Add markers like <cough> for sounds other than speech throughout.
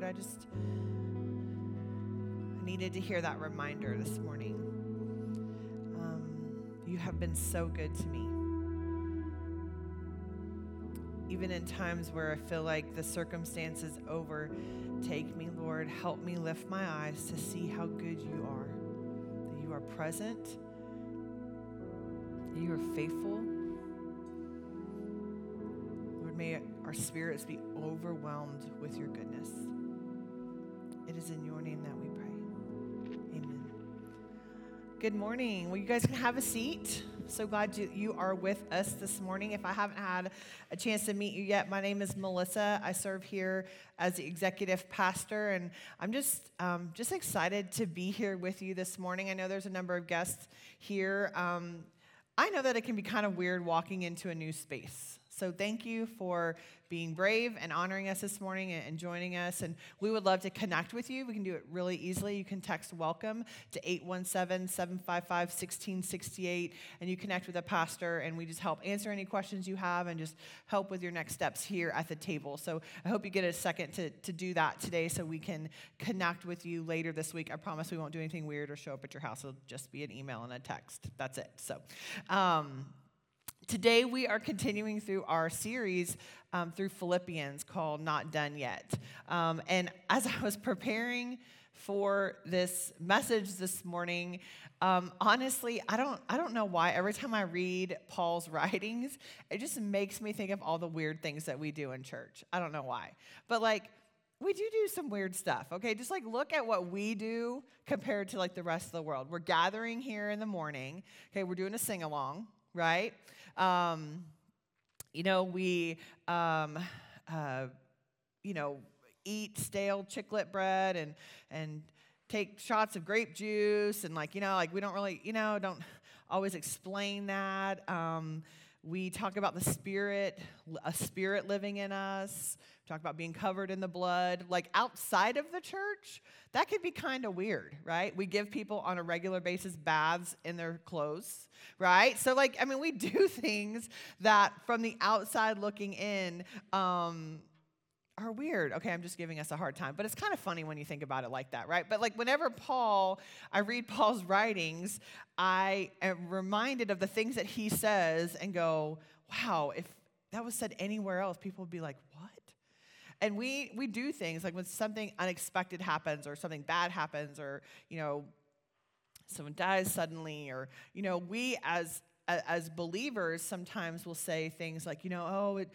Lord, I just I needed to hear that reminder this morning. Um, you have been so good to me. Even in times where I feel like the circumstances overtake me, Lord, help me lift my eyes to see how good you are. That you are present, that you are faithful. Lord, may our spirits be overwhelmed with your goodness. Is in your name that we pray. Amen. Good morning. Well, you guys can have a seat. So glad you, you are with us this morning. If I haven't had a chance to meet you yet, my name is Melissa. I serve here as the executive pastor, and I'm just um, just excited to be here with you this morning. I know there's a number of guests here. Um, I know that it can be kind of weird walking into a new space. So thank you for being brave and honoring us this morning and joining us. And we would love to connect with you. We can do it really easily. You can text welcome to 817 755 1668, and you connect with a pastor, and we just help answer any questions you have and just help with your next steps here at the table. So I hope you get a second to, to do that today so we can connect with you later this week. I promise we won't do anything weird or show up at your house. It'll just be an email and a text. That's it. So, um, Today, we are continuing through our series um, through Philippians called Not Done Yet. Um, and as I was preparing for this message this morning, um, honestly, I don't, I don't know why. Every time I read Paul's <laughs> writings, it just makes me think of all the weird things that we do in church. I don't know why. But like, we do do some weird stuff, okay? Just like look at what we do compared to like the rest of the world. We're gathering here in the morning, okay? We're doing a sing along, right? Um, you know, we, um, uh, you know, eat stale chiclet bread and and take shots of grape juice and like you know, like we don't really, you know, don't always explain that. Um, we talk about the spirit, a spirit living in us. Talk about being covered in the blood. Like outside of the church, that could be kind of weird, right? We give people on a regular basis baths in their clothes, right? So, like, I mean, we do <laughs> things that from the outside looking in, um, are weird. Okay, I'm just giving us a hard time, but it's kind of funny when you think about it like that, right? But like whenever Paul, I read Paul's writings, I am reminded of the things that he says and go, wow, if that was said anywhere else, people would be like, what? And we we do things like when something unexpected happens or something bad happens or, you know, someone dies suddenly or, you know, we as as believers sometimes will say things like, you know, oh, it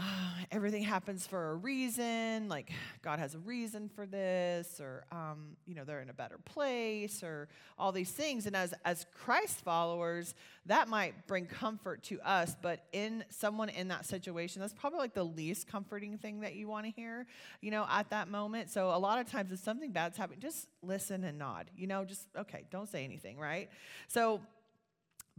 uh, everything happens for a reason, like God has a reason for this, or um, you know they're in a better place, or all these things. And as as Christ followers, that might bring comfort to us, but in someone in that situation, that's probably like the least comforting thing that you want to hear, you know, at that moment. So a lot of times, if something bad's happening, just listen and nod. You know, just okay, don't say anything, right? So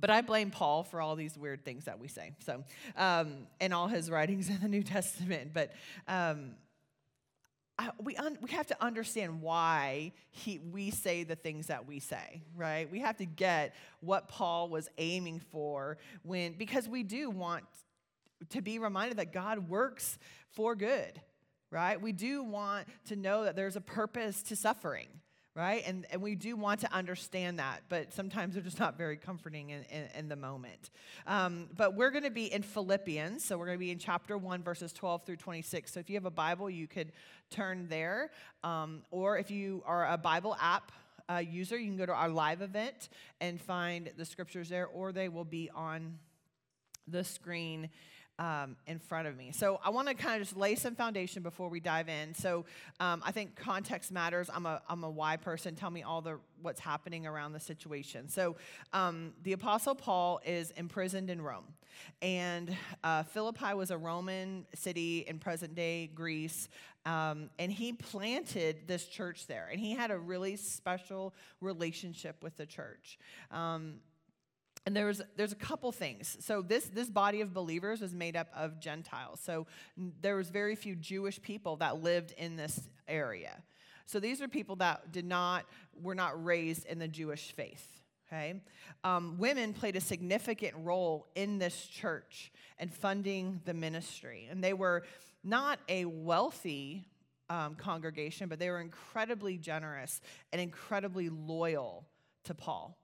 but I blame Paul for all these weird things that we say. So, um, in all his writings <laughs> in the New Testament. But um, I, we, un, we have to understand why he, we say the things that we say, right? We have to get what Paul was aiming for when, because we do want to be reminded that God works for good, right? We do want to know that there's a purpose to suffering right? And, and we do want to understand that, but sometimes they're just not very comforting in, in, in the moment. Um, but we're going to be in Philippians, so we're going to be in chapter 1, verses 12 through 26. So if you have a Bible, you could turn there. Um, or if you are a Bible app, uh, user, you can go to our live event and find the scriptures there, or they will be on the screen um, in front of me. So I want to kind of just lay some foundation before we dive in. So um, I think context matters. I'm a, I'm a why person. Tell me all the what's happening around the situation. So um, the Apostle Paul is imprisoned in Rome. And uh, Philippi was a Roman city in present day Greece. Um, and he planted this church there. And he had a really special relationship with the church. Um, and there was there's a couple things. So this this body of believers was made up of gentiles. So there was very few jewish people that lived in this area. So these are people that did not were not raised in the jewish faith okay? Um, women played a significant role in this church and funding the ministry. And they were not a wealthy um, congregation, but they were incredibly generous and incredibly loyal to Paul.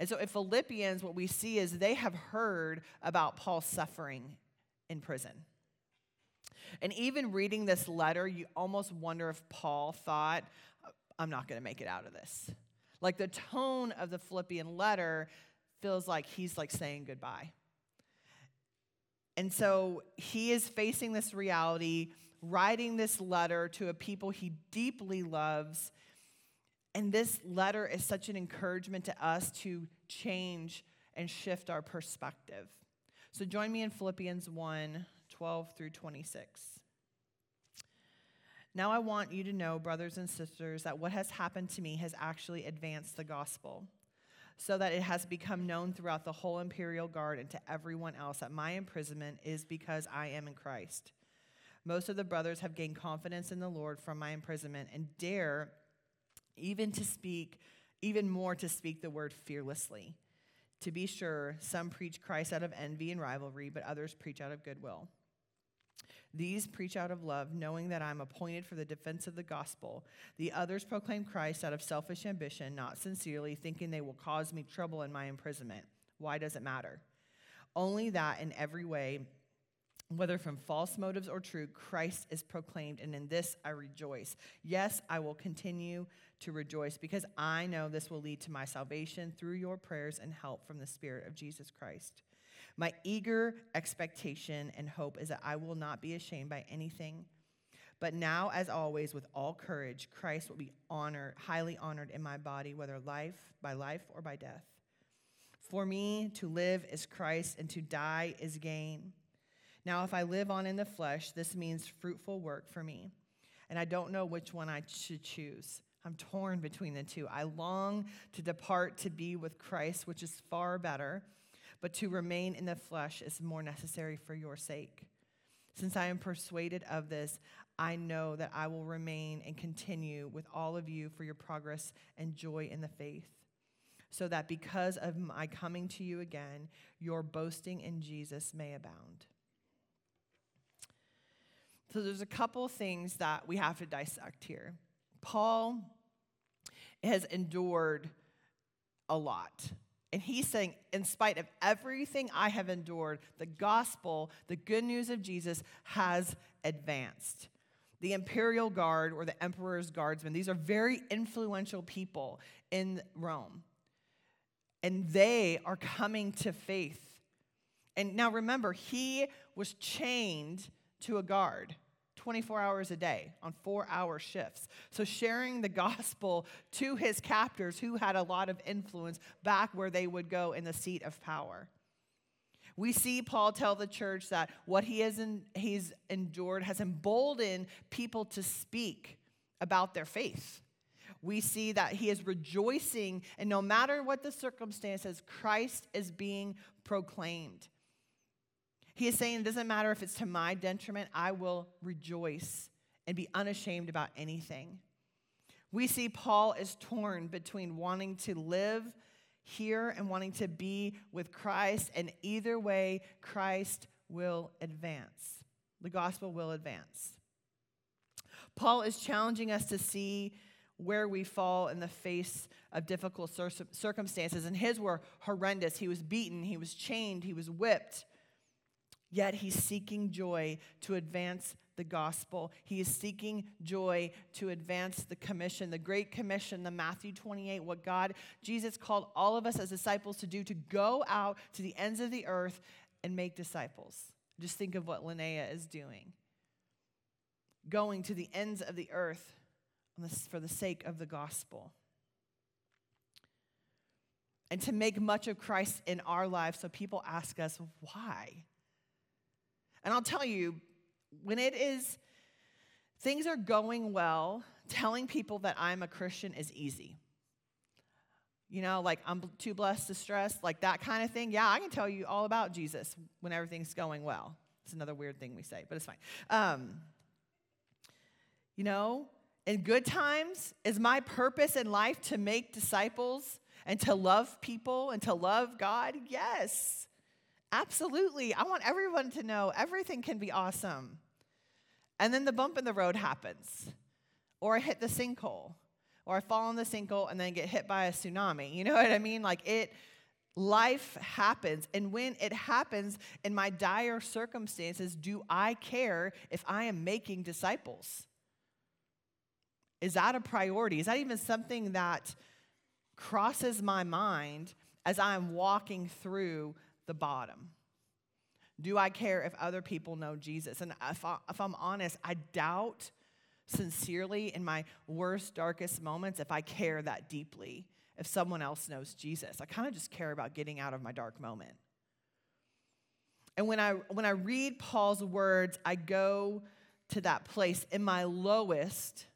And so, in Philippians, what we see is they have heard about Paul's suffering in prison. And even reading this letter, you almost wonder if Paul thought, I'm not going to make it out of this. Like the tone of the Philippian letter feels like he's like saying goodbye. And so he is facing this reality, writing this letter to a people he deeply loves. And this letter is such an encouragement to us to change and shift our perspective. So join me in Philippians 1 12 through 26. Now I want you to know, brothers and sisters, that what has happened to me has actually advanced the gospel, so that it has become known throughout the whole imperial guard and to everyone else that my imprisonment is because I am in Christ. Most of the brothers have gained confidence in the Lord from my imprisonment and dare even to speak, even more to speak the word fearlessly. To be sure, some preach Christ out of envy and rivalry, but others preach out of goodwill. These preach out of love, knowing that I'm appointed for the defense of the gospel. The others proclaim Christ out of selfish ambition, not sincerely, thinking they will cause me trouble in my imprisonment. Why does it matter? Only that in every way, whether from false motives or true, Christ is proclaimed, and in this I rejoice. Yes, I will continue to rejoice because I know this will lead to my salvation through your prayers and help from the Spirit of Jesus Christ. My eager expectation and hope is that I will not be ashamed by anything. But now, as always, with all courage, Christ will be honored, highly honored in my body, whether life by life or by death. For me, to live is Christ, and to die is gain. Now, if I live on in the flesh, this means fruitful work for me, and I don't know which one I should choose. I'm torn between the two. I long to depart to be with Christ, which is far better, but to remain in the flesh is more necessary for your sake. Since I am persuaded of this, I know that I will remain and continue with all of you for your progress and joy in the faith, so that because of my coming to you again, your boasting in Jesus may abound. So there's a couple things that we have to dissect here. Paul has endured a lot. And he's saying, in spite of everything I have endured, the gospel, the good news of Jesus, has advanced. The imperial guard or the emperor's guardsmen, these are very influential people in Rome. And they are coming to faith. And now remember, he was chained to a guard. 24 hours a day on four hour shifts. So, sharing the <laughs> gospel to his captors who had a lot of influence back where they would go in the seat of power. We see Paul tell the church that what he has he's endured has emboldened people to speak about their faith. We see that he is rejoicing, and no matter what the circumstances, Christ is being proclaimed. He is saying it doesn't matter if it's to my detriment, I will rejoice and be unashamed about anything. We see Paul is torn between wanting to live here and wanting to be with Christ, and either way, Christ will advance. The gospel will advance. Paul is challenging us to see where we fall in the face of difficult circumstances, and his were horrendous. He was beaten, he was chained, he was whipped. Yet he's seeking joy to advance the gospel. He is seeking joy to advance the commission, the great commission, the Matthew 28, what God, Jesus called all of us as disciples to do, to go out to the ends of the earth and make disciples. Just think of what Linnea is doing going to the ends of the earth for the sake of the gospel. And to make much of Christ in our lives so people ask us, why? And I'll tell you, when it is, things are going well, telling people that I'm a Christian is easy. You know, like I'm too blessed to stress, like that kind of thing. Yeah, I can tell you all about Jesus when everything's going well. It's another weird thing we say, but it's fine. Um, you know, in good times, is my purpose in life to make disciples and to love people and to love God? Yes. Absolutely. I want everyone to know everything can be awesome. And then the bump in the road happens. or I hit the sinkhole, or I fall in the sinkhole and then get hit by a tsunami. You know <laughs> what I mean? Like it, life happens. And when it happens in my dire circumstances, do I care if I am making disciples? Is that a priority? Is that even something that crosses my mind as I'm walking through the bottom? Do I care if other people know Jesus? And if, I, if I'm honest, I doubt sincerely in my worst, darkest moments if I care that deeply if someone else knows Jesus. I kind of just care about getting out of my dark moment. And when I, when I read Paul's words, I go to that place in my lowest.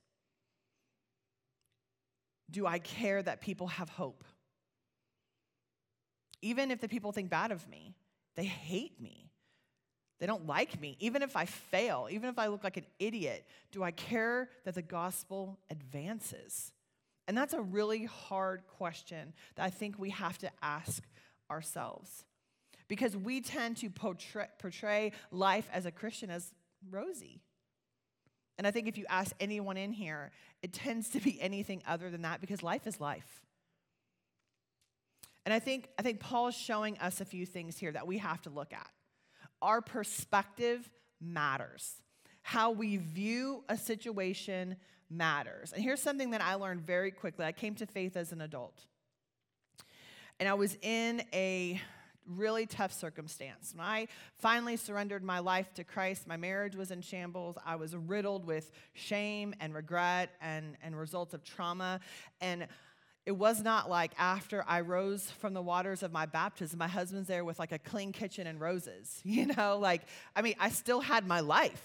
Do I care that people have hope? Even if the people think bad of me, they hate me. They don't like me. Even if I fail, even if I look like an idiot, do I care that the gospel advances? And that's a really hard question that I think we have to ask ourselves. Because we tend to portray, portray life as a Christian as rosy. And I think if you ask anyone in here, it tends to be anything other than that because life is life. And I think, I think Paul is showing us a few things here that we have to look at. Our perspective matters. How we view a situation matters. And here's something that I learned very quickly. I came to faith as an adult. And I was in a really tough circumstance. When I finally surrendered my life to Christ, my marriage was in shambles. I was riddled with shame and regret and, and results of trauma. And it was not like after I rose from the waters of my baptism, my husband's there with like a clean kitchen and roses. <laughs> You know, like, I mean, I still had my life.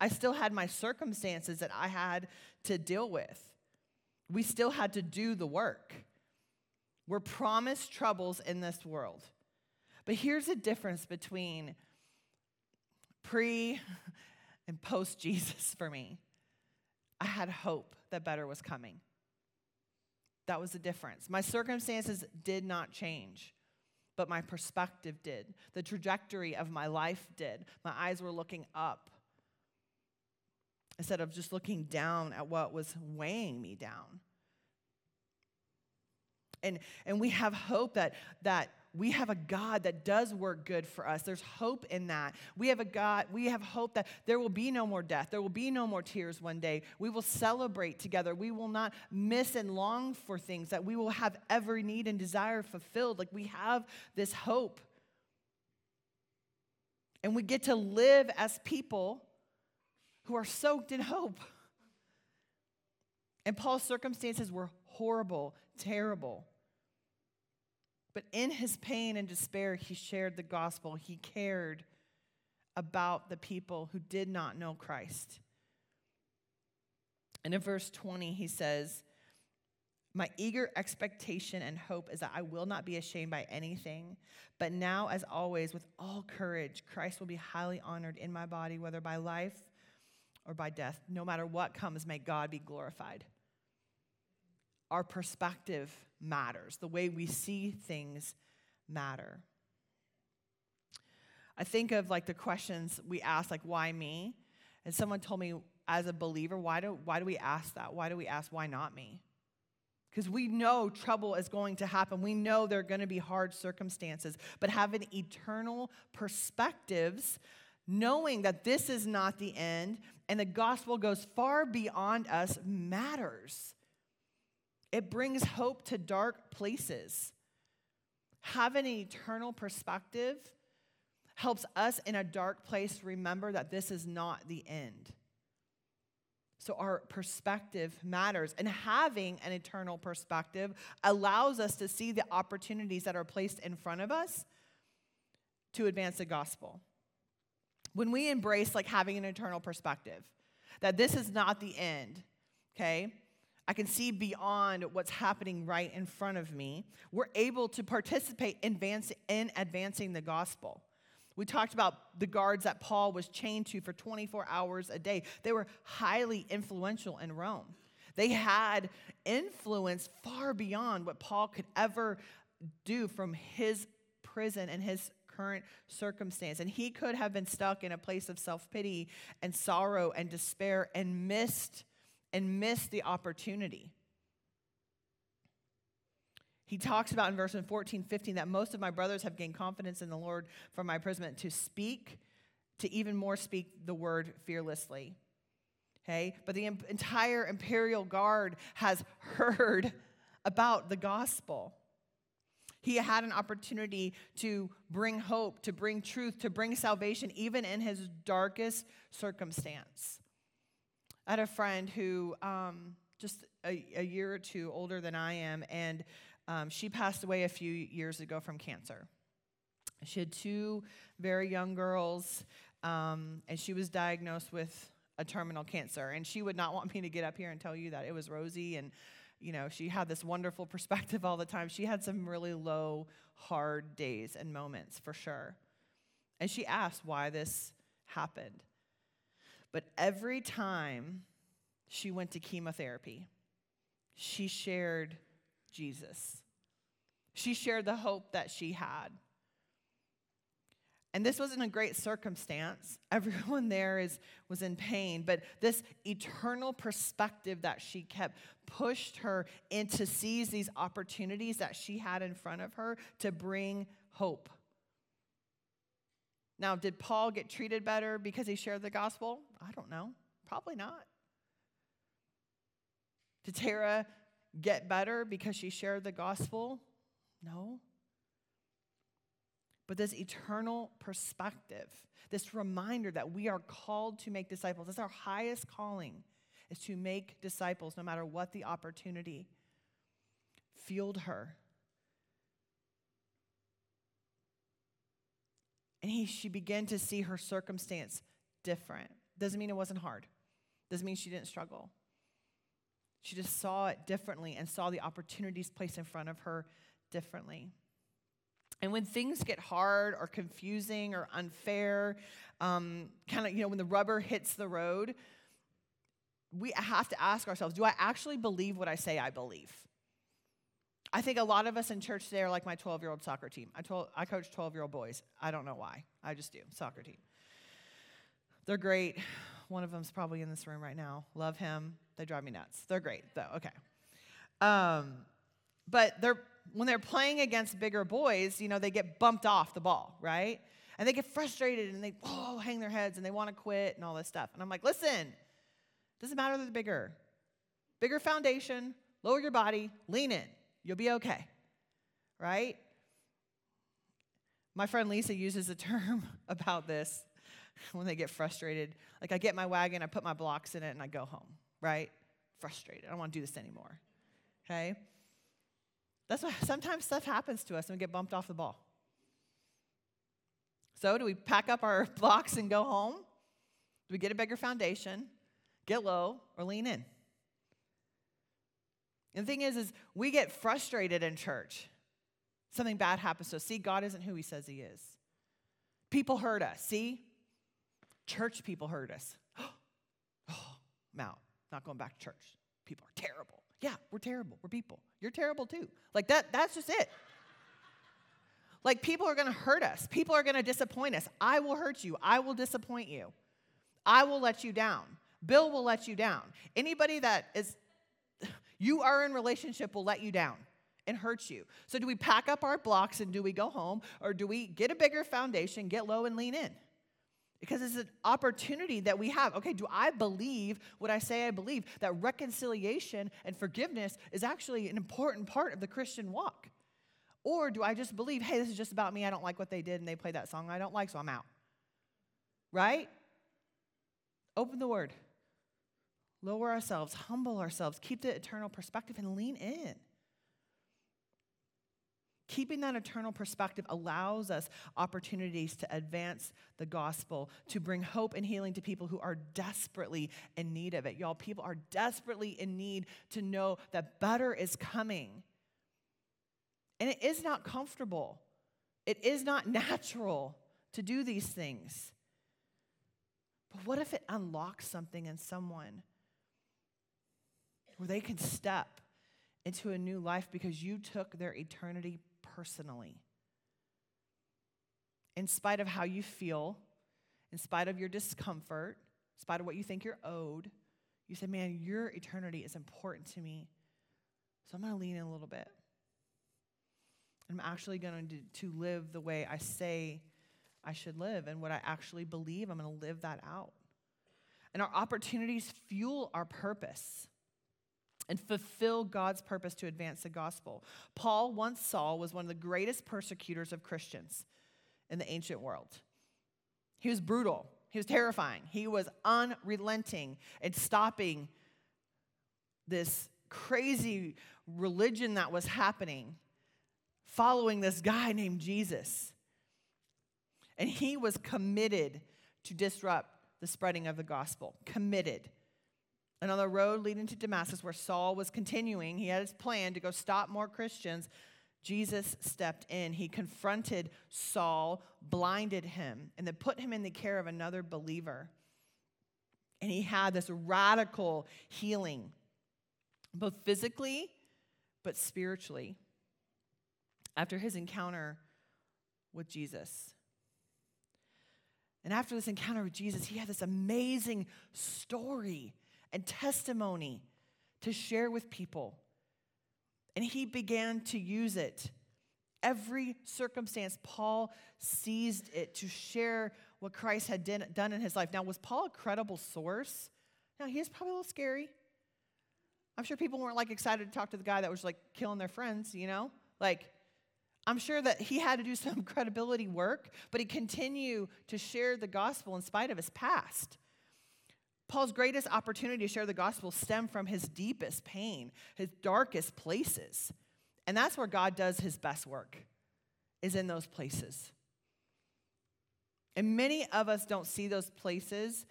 I still had my circumstances that I had to deal with. We still had to do the work. We're promised troubles in this world. But here's the difference between pre <laughs> and post Jesus <laughs> for me. I had hope that better was coming. That was the difference. My circumstances did not change, but my perspective did. The trajectory of my life did. My eyes were looking up instead of just looking down at what was weighing me down. And, and we have hope that, that we have a God that does work good for us. There's hope in that. We have a God, we have hope that there will be no more death. There will be no more tears one day. We will celebrate together. We will not miss and long for things, that we will have every need and desire fulfilled. Like we have this hope. And we get to live as people who are soaked in hope. And Paul's circumstances were horrible, terrible. But in his pain and despair, he shared the gospel. He cared about the people who did not know Christ. And in verse 20, he says, My eager expectation and hope is that I will not be ashamed by anything, but now, as always, with all courage, Christ will be highly honored in my body, whether by life or by death. No matter what comes, may God be glorified. Our perspective matters, the way we see things matter. I think of like the questions we ask, like, why me? And someone told me, as a believer, why do, why do we ask that? Why do we ask, why not me? Because we know trouble is going to happen. We know there are going to be hard circumstances. But having eternal perspectives knowing that this is not the end and the gospel goes far beyond us matters. It brings hope to dark places. Having an eternal perspective helps us in a dark place remember that this is not the end. So, our perspective matters. And having an eternal perspective allows us to see the opportunities that are placed in front of us to advance the gospel when we embrace like having an eternal perspective, that this is not the end, okay? I can see beyond what's happening right in front of me. We're able to participate in, advance, in advancing the gospel. We talked about the guards that Paul was chained to for 24 hours a day. They were highly influential in Rome. They had influence far beyond what Paul could ever do from his prison and his current circumstance. And he could have been stuck in a place of self pity and sorrow and despair and missed and miss the opportunity. He talks about in verse 14, 15 that most of my brothers have gained confidence in the Lord from my imprisonment to speak, to even more speak the word fearlessly. Okay? But the entire imperial guard has <laughs> heard about the gospel. He had an opportunity to bring hope, to bring truth, to bring salvation, even in his darkest circumstance. I had a friend who, um, just a, a, year or two older than I am, and um, she passed away a few years ago from cancer. She had two very young girls, um, and she was diagnosed with a terminal cancer. And she would not want me to get up here and tell you that it was rosy and you know, she had this wonderful <laughs> perspective all the time. She had some really low, hard days and moments for sure. And she asked why this happened. But every time she went to chemotherapy, she shared Jesus. She shared the hope that she had. And this wasn't a great circumstance. <laughs> Everyone there is, was in pain, but this eternal perspective that she kept pushed her into seize these opportunities that she had in front of her to bring hope. Now, did Paul get treated better because he shared the gospel? I don't know. Probably not. Did Tara get better because she shared the gospel? No. But this eternal perspective, this reminder that we are called to make disciples, that's our highest calling, is to make disciples no matter what the opportunity, fueled her. And he, she began to see her circumstance different. Doesn't mean it wasn't hard. Doesn't mean she didn't struggle. She just saw it differently and saw the opportunities placed in front of her differently. And when things get hard or confusing or unfair, um, kind of, you know, when the rubber hits the road, we have to ask ourselves do I actually believe what I say I believe? I think a lot of us in church today are like my 12 year old soccer team. I, told, I coach 12 year old boys. I don't know why. I just do. Soccer team. They're great. One of them's probably in this room right now. Love him. They drive me nuts. They're great, though. Okay. Um, but they're when they're playing against bigger boys, you know, they get bumped off the ball, right? And they get frustrated and they oh, hang their heads and they want to quit and all this stuff. And I'm like, listen, doesn't matter that they're bigger. Bigger foundation, lower your body, lean in. You'll be okay, right? My friend Lisa uses a <laughs> term about this when they get frustrated. Like, I get my wagon, I put my blocks in it, and I go home, right? Frustrated. I don't want to do this anymore, okay? That's why sometimes stuff happens to us and we get bumped off the ball. So, do we pack up our <laughs> blocks and go home? Do we get a bigger foundation, get low, or lean in? And the thing is, is we get frustrated in church. Something bad happens So. See, God isn't who He says He is. People hurt us. See, church people hurt us. <gasps> oh, I'm out. Not going back to church. People are terrible. Yeah, we're terrible. We're people. You're terrible too. Like that, that's just it. Like people are gonna hurt us, people are gonna disappoint us. I will hurt you, I will disappoint you, I will let you down. Bill will let you down. Anybody that is you are in relationship will let you down and hurt you. So do we pack up our blocks and do we go home or do we get a bigger foundation, get low and lean in? because it's an opportunity that we have. Okay, do I believe what I say I believe? That reconciliation and forgiveness is actually an important part of the Christian walk. Or do I just believe, hey, this is just about me. I don't like what they did and they played that song I don't like, so I'm out. Right? Open the word. Lower ourselves, humble ourselves, keep the eternal perspective, and lean in. Keeping that eternal perspective allows us opportunities to advance the gospel, to bring hope and healing to people who are desperately in need of it. Y'all, people are desperately in need to know that better is coming. And it is not comfortable, it is not <laughs> natural to do these things. But what if it unlocks something in someone where they can step into a new life because you took their eternity personally. In spite of how you feel, in spite of your discomfort, in spite of what you think you're owed, You say, man, your eternity is important to me. So I'm going to lean in a little bit. I'm actually going to, to live the way I say I should live and what I actually believe. I'm going to live that out. And our opportunities fuel our purpose and fulfill God's purpose to advance the gospel. Paul, once Saul, was one of the greatest persecutors of Christians in the ancient world. He was brutal, he was terrifying, he was unrelenting in stopping this crazy religion that was happening, following this guy named Jesus. And he was committed to disrupt the spreading of the gospel. Committed. And on the road leading to Damascus, where Saul was continuing, he had his plan to go stop more Christians. Jesus stepped in. He confronted Saul, blinded him, and then put him in the care of another believer. And he had this radical healing, both physically but spiritually, after his encounter with Jesus. And after this encounter with Jesus, he had this amazing story and testimony to share with people. And he began to use it. Every circumstance, Paul seized it to share what Christ had done in his life. Now, was Paul a credible source? Now, he was probably a little scary. I'm sure people weren't like excited to talk to the guy that was like killing their friends, you know? Like, I'm sure that he had to do some <laughs> credibility work, but he continued to share the gospel in spite of his past. Paul's greatest opportunity to share the gospel stemmed from his deepest pain, his darkest places. And that's where God does his best work, is in those places. And many of us don't see those places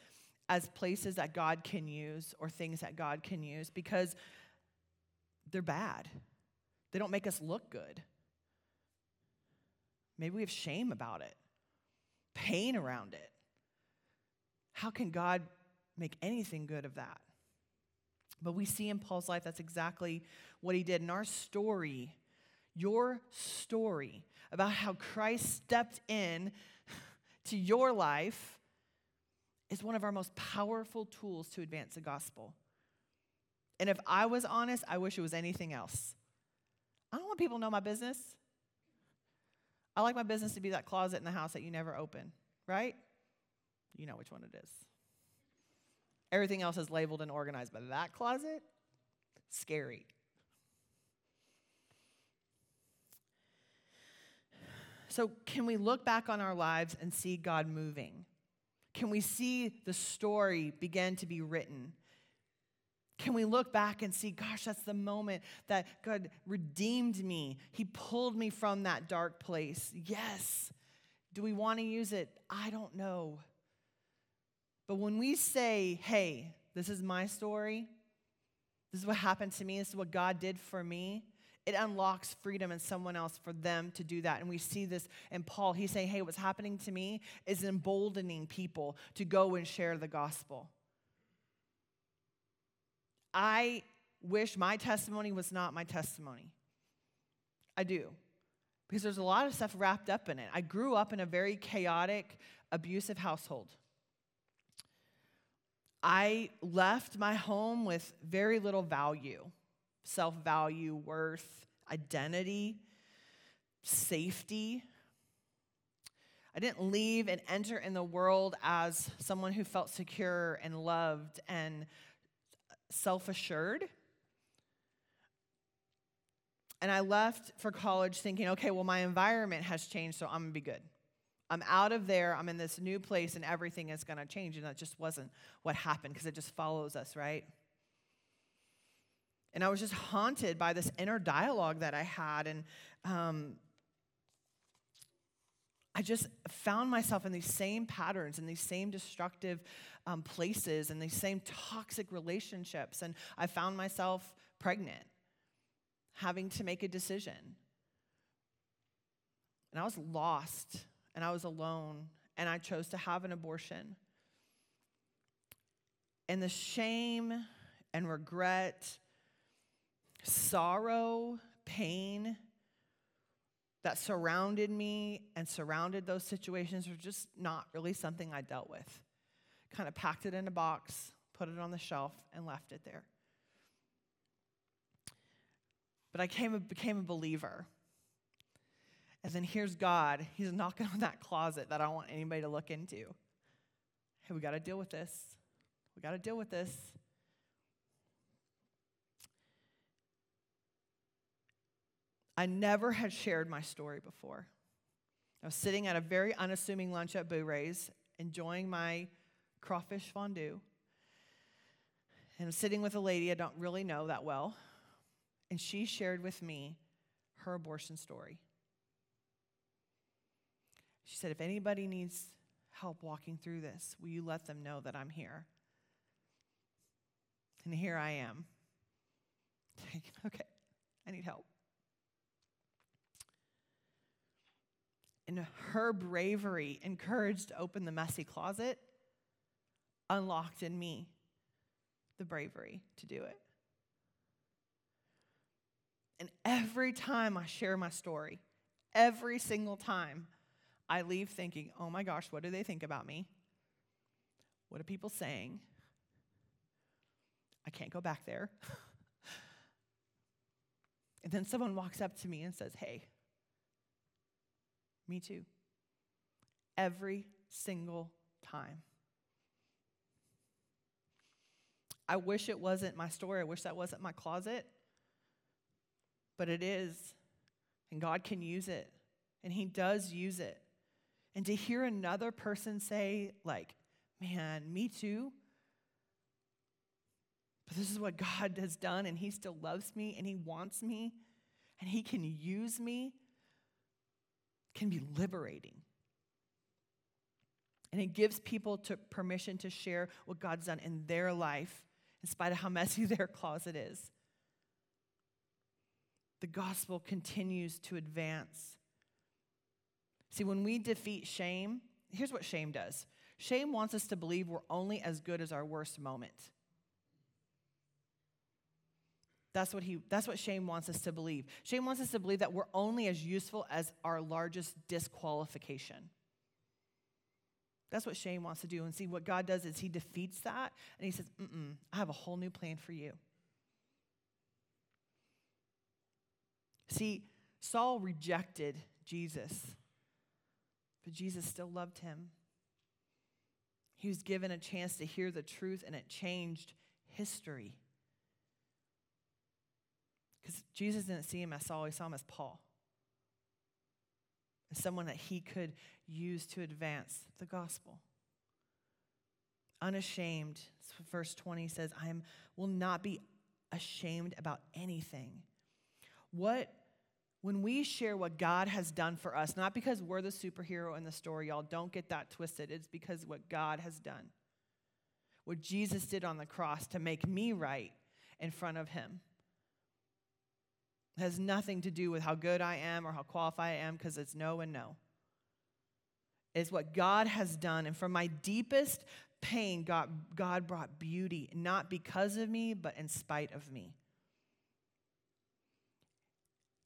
as places that God can use or things that God can use because they're bad. They don't make us look good. Maybe we have shame about it, pain around it. How can God make anything good of that? But we see in Paul's life that's exactly what he did. In our story, your story about how Christ stepped in to your life is one of our most powerful tools to advance the gospel. And if I was honest, I wish it was anything else. I don't want people to know my business. I like my business to be that closet in the house that you never open, right? You know which one it is. Everything else is labeled and organized, but that closet, scary. So, can we look back on our lives and see God moving? Can we see the story begin to be written? Can we look back and see, gosh, that's the moment that God redeemed me? He pulled me from that dark place. Yes. Do we want to use it? I don't know. But when we say, hey, this is my story, this is what happened to me, this is what God did for me, it unlocks freedom in someone else for them to do that. And we see this in Paul. He's saying, hey, what's happening to me is emboldening people to go and share the gospel. I wish my testimony was not my testimony. I do. Because there's a lot of stuff wrapped up in it. I grew up in a very chaotic, abusive household. I left my home with very little value self value, worth, identity, safety. I didn't leave and enter in the world as someone who felt secure and loved and self assured. And I left for college thinking, okay, well, my environment has changed, so I'm gonna be good. I'm out of there, I'm in this new place, and everything is gonna change. And that just wasn't what happened because it just follows us, right? And I was just haunted by this inner dialogue that I had. And um, I just found myself in these same patterns, in these same destructive um, places and these same toxic relationships. And I found myself pregnant, having to make a decision. And I was lost and I was alone and I chose to have an abortion. And the shame and regret, sorrow, pain that surrounded me and surrounded those situations were just not really something I dealt with kind of packed it in a box, put it on the shelf, and left it there. But I came, became a believer. And then here's God. He's knocking on that closet that I don't want anybody to look into. Hey, we got to deal with this. We got to deal with this. I never had shared my story before. I was sitting at a very unassuming lunch at Boo Ray's, enjoying my crawfish fondue. And I'm sitting with a lady I don't really know that well. And she shared with me her abortion story. She said, If anybody needs help walking through this, will you let them know that I'm here? And here I am. <laughs> okay, I need help. And her bravery and courage to open the messy closet unlocked in me the bravery to do it. And every time I share my story, every single time, I leave thinking, oh my gosh, what do they think about me? What are people saying? I can't go back there. <laughs> and then someone walks up to me and says, hey, me too. Every single time. I wish it wasn't my story. I wish that wasn't my closet. But it is. And God can use it. And He does use it. And to hear another person say, like, man, me too. But this is what God <laughs> has done, and He still loves me, and He wants me, and He can use me, can be liberating. And it gives people to permission to share what God's done in their life, in spite of how messy <laughs> their closet is. The gospel continues to advance. See, when we defeat shame, here's what shame does shame wants us to believe we're only as good as our worst moment. That's what, he, that's what shame wants us to believe. Shame wants us to believe that we're only as useful as our largest disqualification. That's what shame wants to do. And see, what God does is He defeats that and He says, Mm-mm, I have a whole new plan for you. See, Saul rejected Jesus but Jesus still loved him. He was given a chance to hear the truth, and it changed history. Because Jesus didn't see him as Saul, he saw him as Paul, as someone that he could use to advance the gospel. Unashamed, verse 20 says, I will not be ashamed about anything. What when we share what God has done for us, not because we're the superhero in the story, y'all, don't get that twisted. It's because what God has done. What Jesus did on the cross to make me right in front of Him. It has nothing to do with how good I am or how qualified I am, because it's no and no. It's what God has done. And from my deepest pain, God, God brought beauty, not because of me, but in spite of me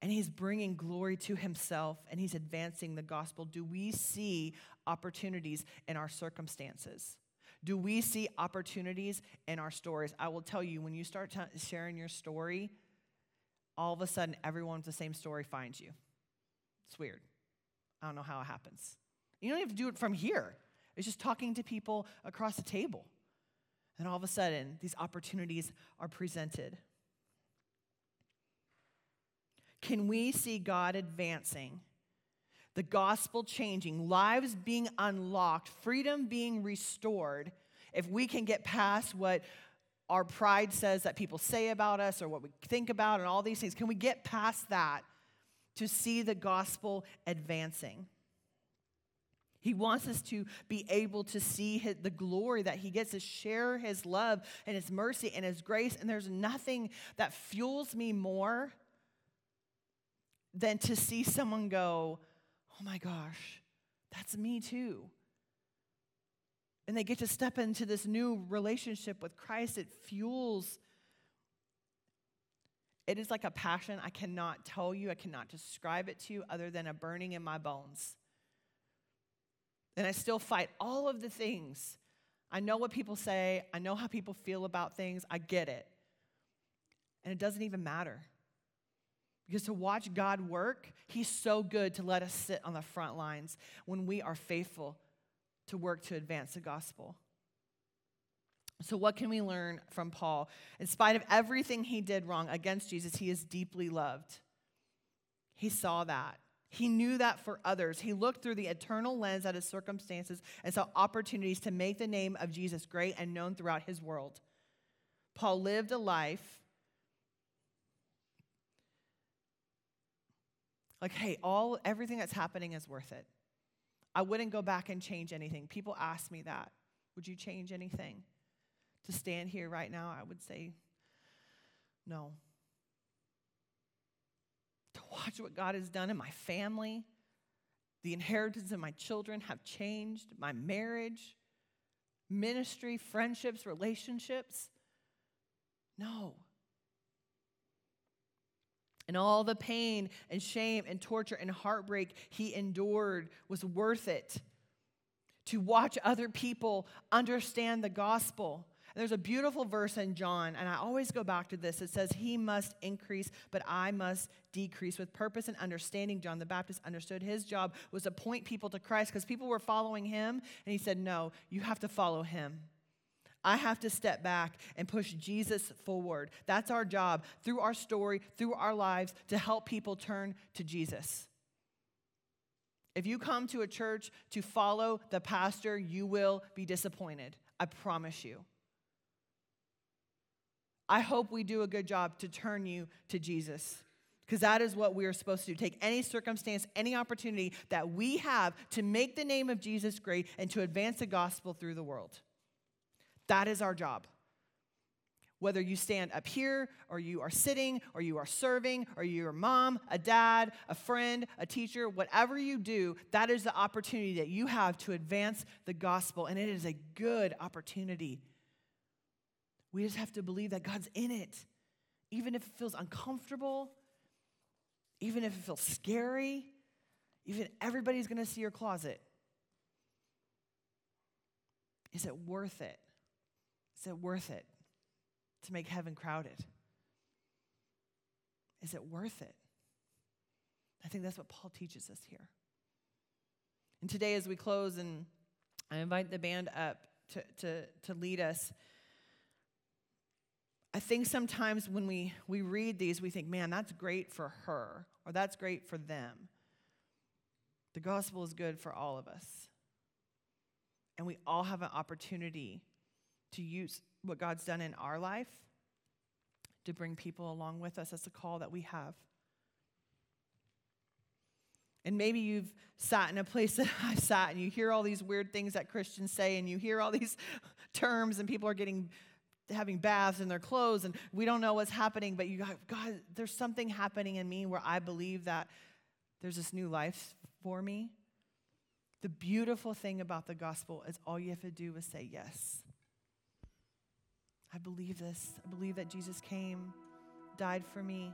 and he's bringing glory to himself and he's advancing the gospel. Do we see opportunities in our circumstances? Do we see opportunities in our stories? I will tell you, when you start t- sharing your story, all of a sudden everyone with the same story finds you. It's weird. I don't know how it happens. You don't have to do it from here, it's just talking to people across the table. And all of a sudden, these opportunities are presented. Can we see God advancing, the gospel changing, lives being unlocked, freedom being restored, if we can get past what our pride says that people say about us or what we think about and all these things, can we get past that to see the gospel advancing? He wants us to be able to see the glory that he gets to share his love and his mercy and his grace. And there's nothing that fuels me more than to see someone go, oh my gosh, that's me too. And they get to step into this new relationship with Christ. It fuels. It is like a passion I cannot tell you, I cannot describe it to you other than a burning in my bones. And I still fight all of the things I know what people say, I know how people feel about things, I get it. And it doesn't even matter. Because to watch God work, He's so good to let us sit on the front lines when we are faithful to work to advance the gospel. So, what can we learn from Paul? In spite of everything he did wrong against Jesus, he is deeply loved. He saw that. He knew that for others. He looked through the eternal lens at his circumstances and saw opportunities to make the name of Jesus great and known throughout his world. Paul lived a life like, hey, all everything that's happening is worth it. I wouldn't go back and change anything. People ask me that. Would you change anything? To stand here right now, I would say no. To watch what God has done in my family, the inheritance of my children have changed, my marriage, ministry, friendships, relationships. No. And all the pain and shame and torture and heartbreak he endured was worth it to watch other people understand the gospel. And there's a beautiful verse in John, and I always go back to this. It says, He must increase, but I must decrease. With purpose and understanding, John the Baptist understood his job was to point people to Christ because people were following him. And he said, No, you have to follow him. I have to step back and push Jesus forward. That's our job through our story, through our lives, to help people turn to Jesus. If you come to a church to follow the pastor, you will be disappointed. I promise you. I hope we do a good job to turn you to Jesus because that is what we are supposed to do. Take any circumstance, any opportunity that we have to make the name of Jesus great and to advance the gospel through the world. That is our job. Whether you stand up here, or you are sitting, or you are serving, or you're a mom, a dad, a friend, a teacher, whatever you do, that is the opportunity that you have to advance the gospel. And it is a good opportunity. We just have to believe that God's in it, even if it feels uncomfortable, even if it feels scary, even everybody's gonna see your closet. Is it worth it? Is it worth it to make heaven crowded? Is it worth it? I think that's what Paul teaches us here. And today, as we close, and I invite the band up to, to, to lead us, I think sometimes when we, we read these, we think, man, that's great for her, or that's great for them. The gospel is good for all of us. And we all have an opportunity to use what God's done in our life to bring people along with us. That's a call that we have. And maybe you've sat in a place <laughs> that I've sat and you hear all these weird things that Christians say and you hear all these <laughs> terms and people are getting having baths in their clothes and we don't know what's happening but you got God there's something happening in me where I believe that there's this new life for me. The beautiful thing about the gospel is all you have to do is say yes. I believe this. I believe that Jesus came, died for me,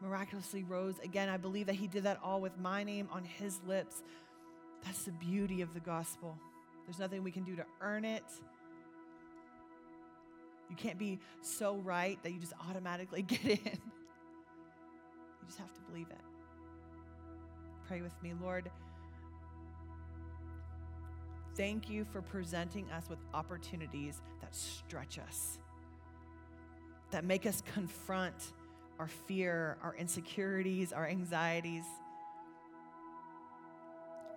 miraculously rose again. I believe that he did that all with my name on his lips. That's the beauty of the gospel. There's nothing we can do to earn it. You can't be so right that you just automatically <laughs> get in. You just have to believe it. Pray with me, Lord. Thank you for presenting us with opportunities that stretch us, that make us confront our fear, our insecurities, our anxieties,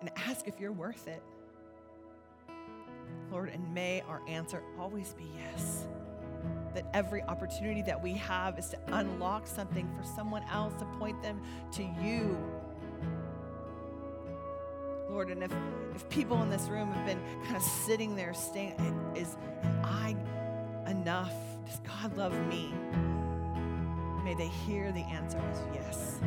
and ask if you're worth it. Lord, and may our answer always be yes. That every opportunity that we have is to unlock something for someone else, to point them to you Lord. And if, if people in this room have been kind of sitting there saying, is am I enough? Does God love me? May they hear the answer is yes.